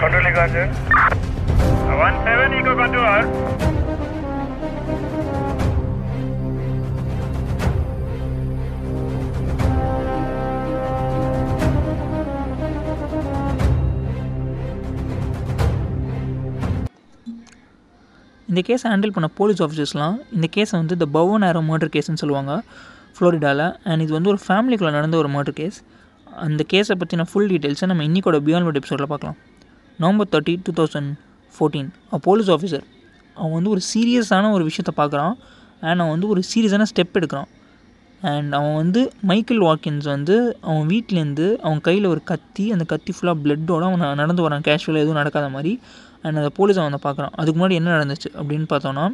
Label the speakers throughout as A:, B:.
A: Control Control. One seven Eco Control.
B: இந்த கேஸை handle பண்ண போலீஸ் ஆஃபீஸர்ஸ்லாம் இந்த கேஸை வந்து த பவன் ஆரோ மர்டர் கேஸ்னு சொல்லுவாங்க ஃப்ளோரிடாவில் அண்ட் இது வந்து ஒரு ஃபேமிலிக்குள்ளே நடந்த ஒரு மர்டர் கேஸ் அந்த கேஸை பற்றின ஃபுல் டீட்டெயில்ஸை நம்ம இன்னிக்கோட பியாண்ட் எபிசோடில் பார்க்கலாம் November thirty two thousand fourteen police officer அவன் வந்து ஒரு சீரியஸான ஒரு விஷயத்தை பார்க்குறான். அண்ட் அவன் வந்து ஒரு சீரியஸான ஸ்டெப் எடுக்கிறான். அண்ட் அவன் வந்து மைக்கேல் வாக்கின்ஸ் வந்து அவன் வீட்டிலேருந்து அவன் கையில் ஒரு கத்தி அந்த கத்தி ஃபுல்லாக பிளட்டோடு அவன் நடந்து வரான். கேஷுவலாக எதுவும் நடக்காத மாதிரி. அண்ட் அந்த போலீஸ் அவனை பார்க்குறான். அதுக்கு முன்னாடி என்ன நடந்துச்சு அப்படின்னு பார்த்தோன்னா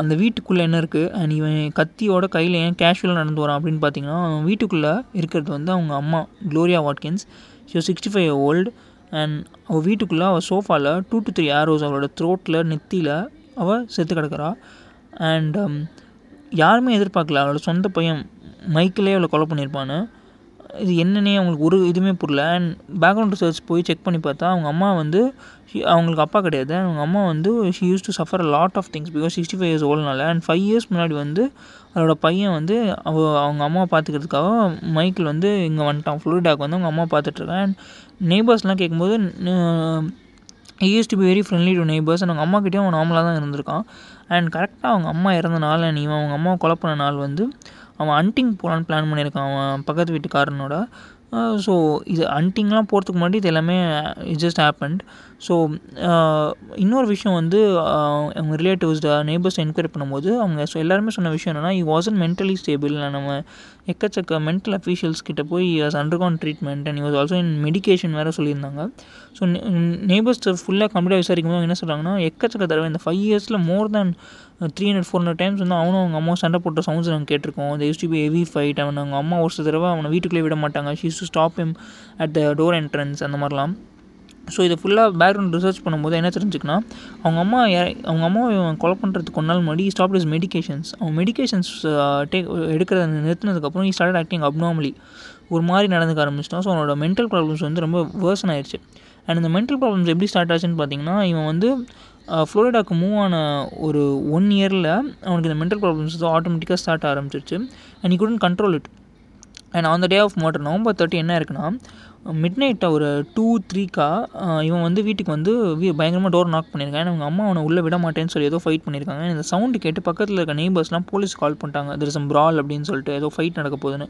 B: அந்த வீட்டுக்குள்ளே என்ன இருக்குது அண்ட் இவன் கத்தியோட கையில் ஏன் கேஷுவலாக நடந்து வரான் அப்படின்னு பார்த்தீங்கன்னா அவன் வீட்டுக்குள்ளே இருக்கிறது வந்து அவங்க அம்மா Gloria Watkins show sixty five old and அவள் வீட்டுக்குள்ளே அவள் சோஃபாவில் டூ டு த்ரீ ஆரோஸ் அவளோட த்ரோட்டில் நெத்தியில் அவள் செத்து கிடக்குறா. அண்ட் um, யாருமே எதிர்பார்க்கல. அவளோட சொந்த பையன் மைக்கிலே அவளை கொலை பண்ணியிருப்பான்னு. இது என்னன்னே அவங்களுக்கு ஒரு இதுவுமே புரியல. அண்ட் பேக்ரவுண்ட் ரிசர்ச் போய் செக் பண்ணி பார்த்தா அவங்க அம்மா வந்து அவங்களுக்கு அப்பா கிடையாது. அவங்க அம்மா வந்து she use to suffer lot of things because sixty five years ஓல்ட்னால and five years முன்னாடி வந்து அவரோட பையன் வந்து அவ அவங்க அம்மாவை பார்த்துக்கிறதுக்காக மைக்கிள் வந்து இங்கே வந்துட்டான். ஃப்ளோரிடாக்கு வந்து அவங்க அம்மா பார்த்துட்ருக்கேன் அண்ட் நெய்பர்ஸ்லாம் கேட்கும்போது use to be very friendly to neighbours அவங்க அம்மா கிட்டேயும் அவன் நார்மலாக தான் இருந்திருக்கான். அண்ட் கரெக்டாக அவங்க அம்மா இறந்த நாள் அண்ட் இவன் அவங்க அம்மாவை கொலை பண்ண நாள் வந்து அவன் அன்டிங் போகலான்னு பிளான் பண்ணியிருக்கான் அவன் பக்கத்து வீட்டுக்காரனோட. ஸோ இது அன்டிங்லாம் போகிறதுக்கு முன்னாடி இது எல்லாமே இட் ஜஸ்ட் ஹேப்பன்ட் ஸோ இன்னொரு விஷயம் வந்து அவங்க ரிலேட்டிவ்ஸ் நெய்பர்ஸ் என்கொயரி பண்ணும்போது அவங்க ஸோ எல்லாருமே சொன்ன விஷயம் என்னென்னா இ வாசன் மென்டலி ஸ்டேபிள் நம்ம எக்கச்சக்க மென்டல் அஃபீஷியல்ஸ் கிட்ட போய் was undergone treatment and was also in medication வேறு சொல்லியிருந்தாங்க. ஸோ நெய்பர்ஸ் ஃபுல்லாக கம்ப்ளீட்டாக விசாரிக்கும் போது என்ன சொல்கிறாங்கன்னா எக்கச்சக்க தடவை இந்த ஃபைவ் இயர்ஸில் more than three hundred four hundred times வந்து அவனும் அவங்க அம்மா சண்டை போட்ட சவுண்ட்ஸ் நாங்கள் கேட்டிருக்கோம். இந்த use to be heavy fight அவன் அவங்க அம்மா ஒரு சில தடவை அவனை வீட்டுக்குள்ளே விட மாட்டாங்க. She's to stop him at the door entrance அந்த மாதிரிலாம். ஸோ இதை ஃபுல்லாக பேக்ரவுண்ட் ரிசர்ச் பண்ணும்போது என்ன தெரிஞ்சுக்கன்னா அவங்க அம்மா அவங்க அம்மா இவன் கொலை பண்ணுறதுக்கு கொஞ்ச நாள் முன்னாடி ஸ்டாப் இஸ் மெடிகேஷன்ஸ் அவன் மெடிகேஷன்ஸ் டேக் எடுக்கிறத நிறுத்தினதுக்கப்புறம் ஈ ஸ்டார்ட் ஆக்டிங் அப்னாமலி ஒரு மாதிரி நடந்துக்க ஆரம்பிச்சிட்டான். ஸோ அவனோட மென்டல் ப்ராப்ளம்ஸ் வந்து ரொம்ப வேர்சன் ஆயிடுச்சு அண்ட் இந்த மென்டல் ப்ராப்ளம்ஸ் எப்படி ஸ்டார்ட் ஆச்சுன்னு பார்த்தீங்கன்னா இவன் வந்து ஃப்ளோரிடாக்கு மூவ் ஆன ஒரு ஒன் இயரில் அவனுக்கு இந்த மென்டல் ப்ராப்ளம்ஸ் வந்து ஆட்டோமேட்டிக்காக ஸ்டார்ட் ஆரம்பிச்சிருச்சு. And he couldn't control it and on the day of murder November thirty என்ன இருக்குன்னா மிட் நைட் ஒரு டூ த்ரீக்கா இவன் வந்து வீட்டுக்கு வந்து வீ பயங்கரமாக டோர் நாக் பண்ணியிருக்கான். And அவங்க அம்மா அவனை உள்ளே விட மாட்டேன்னு சொல்லி ஏதோ ஃபைட் பண்ணியிருக்காங்க. இந்த சவுண்டு கேட்டு பக்கத்தில் இருக்க நெய்பர்ஸ்லாம் போலீஸ் கால் பண்ணிட்டாங்க. தெர் இஸ் பிரால் அப்படின்னு சொல்லிட்டு ஏதோ ஃபைட் நடக்க போகுதுன்னு.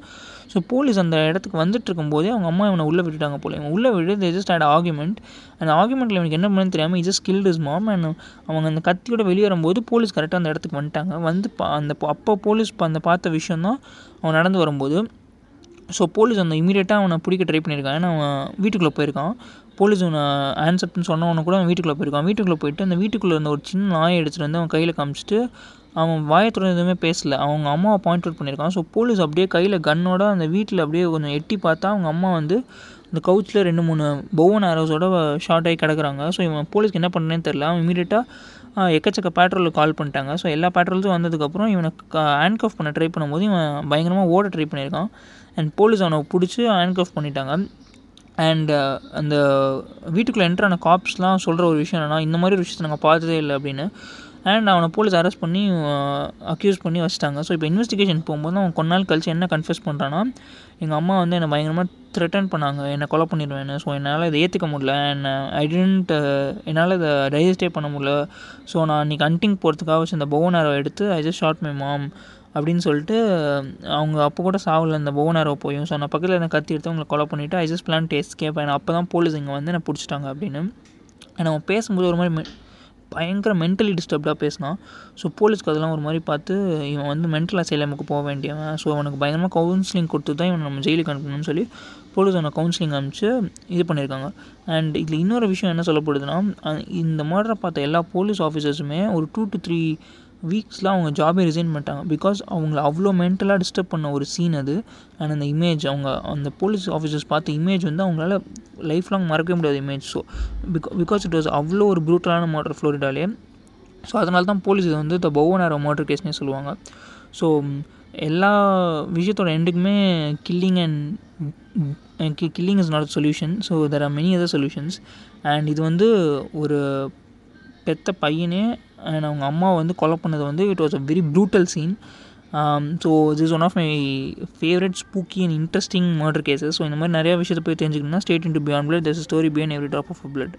B: ஸோ போலீஸ் அந்த இடத்துக்கு வந்துட்டு இருக்கும்போதே அவங்க அம்மா இவனை உள்ளே விட்டுட்டாங்க போல. இவன் உள்ளே விட்டு தே ஜஸ்ட் ஆட் ஆர்குமெண்ட் அந்த ஆர்குமெண்ட்டில் இவனுக்கு என்ன பண்ணுன்னு தெரியாமல் just killed is mom and அவங்க அந்த கத்தியோட வெளியே வரும்போது போலீஸ் கரெக்டாக அந்த இடத்துக்கு வந்துட்டாங்க. வந்து அந்த அப்போ போலீஸ் அந்த பார்த்த விஷயம் தான் அவன் நடந்து வரும்போது ஸோ போலீஸ் அந்த இமீடியட்டாக அவனை பிடிக்க ட்ரை பண்ணியிருக்கான். ஏன்னா அவன் வீட்டுக்குள்ளே போயிருக்கான். போலீஸ் அவனை ஆன்சர்ட்னு சொன்னவன கூட அவன் வீட்டுக்குள்ளே போயிருக்கான். வீட்டுக்குள்ளே போயிட்டு அந்த வீட்டுக்குள்ளே இருந்த ஒரு சின்ன நாயை எடுத்துகிட்டு வந்து அவன் கையில் காமிச்சிட்டு அவன் வாயத்துடன் எதுவுமே பேசல. அவங்க அம்மாவை பாயிண்ட் அவுட் பண்ணியிருக்கான். ஸோ போலீஸ் அப்படியே கையில் கன்னோட அந்த வீட்டில் அப்படியே கொஞ்சம் எட்டி பார்த்தா அவங்க அம்மா வந்து அந்த கவுச்சில் ரெண்டு மூணு பவுன் ஆரோஸோட ஷார்ட் ஆகி கிடக்குறாங்க. ஸோ இவன் போலீஸ்க்கு என்ன பண்ணுறேன்னு தெரில அவன் இமீடியட்டாக எக்கச்சக்க பேட்ரோலுக்கு கால் பண்ணிட்டாங்க. ஸோ எல்லா பேட்ரோல்ஸும் வந்ததுக்கப்புறம் இவனை ஹேண்ட் பண்ண ட்ரை பண்ணும்போது இவன் பயங்கரமாக ஓட ட்ரை பண்ணியிருக்கான். அண்ட் போலீஸ் அவனை பிடிச்சி ஹேண்ட் பண்ணிட்டாங்க. அண்ட் uh, அந்த வீட்டுக்குள்ளே என்ட்ரான காப்ஸ்லாம் சொல்கிற ஒரு விஷயம் என்னென்னா இந்த மாதிரி ஒரு விஷயத்தை நாங்கள் பார்த்ததே இல்லை அப்படின்னு. அண்ட் அவனை போலீஸ் அரெஸ்ட் பண்ணி அக்யூஸ் பண்ணி வச்சிட்டாங்க. ஸோ இப்போ இன்வெஸ்டிகேஷன் போகும்போது அவன் கொஞ்ச நாள் கழிச்சு என்ன கன்ஃபியூஸ் பண்ணுறான்னா எங்கள் அம்மா வந்து என்னை பயங்கரமாக த்ரெட்டன் பண்ணாங்க. என்னை கொலை பண்ணிடுவேன்னு. ஸோ என்னால் இதை ஏற்றுக்க முடியல. என்ன ஐ டென்ட் என்னால் இதை ரெஜிஸ்டே பண்ண முடியல. ஸோ நான் இன்றைக்கி ஹண்டிங் போகிறதுக்காக வச்சு இந்த போவனாரை எடுத்து I just shot my mom அப்படின்னு சொல்லிட்டு அவங்க அப்போ கூட சாவில் இந்த போவனாரோ போயும். ஸோ நான் பக்கத்தில் என்ன கத்தி எடுத்து அவங்களை கொலை பண்ணிவிட்டு ஐ ஜஸ்ட் பிளான் டேஸ்ட் கேட்பேன் அப்போ தான் போலீஸ் இங்கே வந்து என்னை பிடிச்சிட்டாங்க அப்படின்னு. அண்ட் அவன் பேசும்போது ஒரு மாதிரி பயங்கர மென்டலி டிஸ்டர்ப்டாக பேசினான். ஸோ போலீஸ்க்கு அதெல்லாம் ஒரு மாதிரி பார்த்து இவன் வந்து மென்டல் அசைலமுக்கு போக வேண்டியவன். ஸோ அவனுக்கு பயங்கரமாக கவுன்சிலிங் கொடுத்து தான் இவன் நம்ம ஜெயிலுக்கு அனுப்பணும்னு சொல்லி போலீஸ் அவனை கவுன்சிலிங் அனுப்பிச்சு இது பண்ணியிருக்காங்க. அண்ட் இதில் இன்னொரு விஷயம் என்ன சொல்லப்படுதுன்னா இந்த மர்டரை பார்த்த எல்லா போலீஸ் ஆஃபீஸர்ஸுமே ஒரு டூ டு த்ரீ வீக்ஸில் அவங்க ஜாபே ரிசைன் பண்ணிட்டாங்க. பிகாஸ் அவங்கள அவ்வளோ மென்டலாக டிஸ்டர்ப் பண்ண ஒரு சீன் அது அண்ட் அந்த இமேஜ் அவங்க அந்த போலீஸ் ஆஃபீஸர்ஸ் பார்த்த இமேஜ் வந்து அவங்களால லைஃப் லாங் மறக்கவே முடியாத இமேஜ் ஸோ பிகா பிகாஸ் இட் வாஸ் அவ்வளோ ஒரு ப்ரூட்டலான மர்டர் ஃப்ளோரிடாலே ஸோ அதனால தான் போலீஸ் இதை வந்து த பவுனாரோ மர்டர் கேஸ்னே சொல்லுவாங்க. ஸோ எல்லா விஷயத்தோட எண்டுக்குமே killing and killing is not solution so there are many other solutions and இது வந்து ஒரு பெத்த பையனே அண்ட் அவங்க அம்மா வந்து கொலை பண்ணது வந்து it was a very brutal scene so this one of my favourite spooky and interesting murder cases so இந்த மாதிரி நிறையா விஷயத்தை போய் தெரிஞ்சுக்கணும்னா stay tuned to beyond blood this story beyond every drop of blood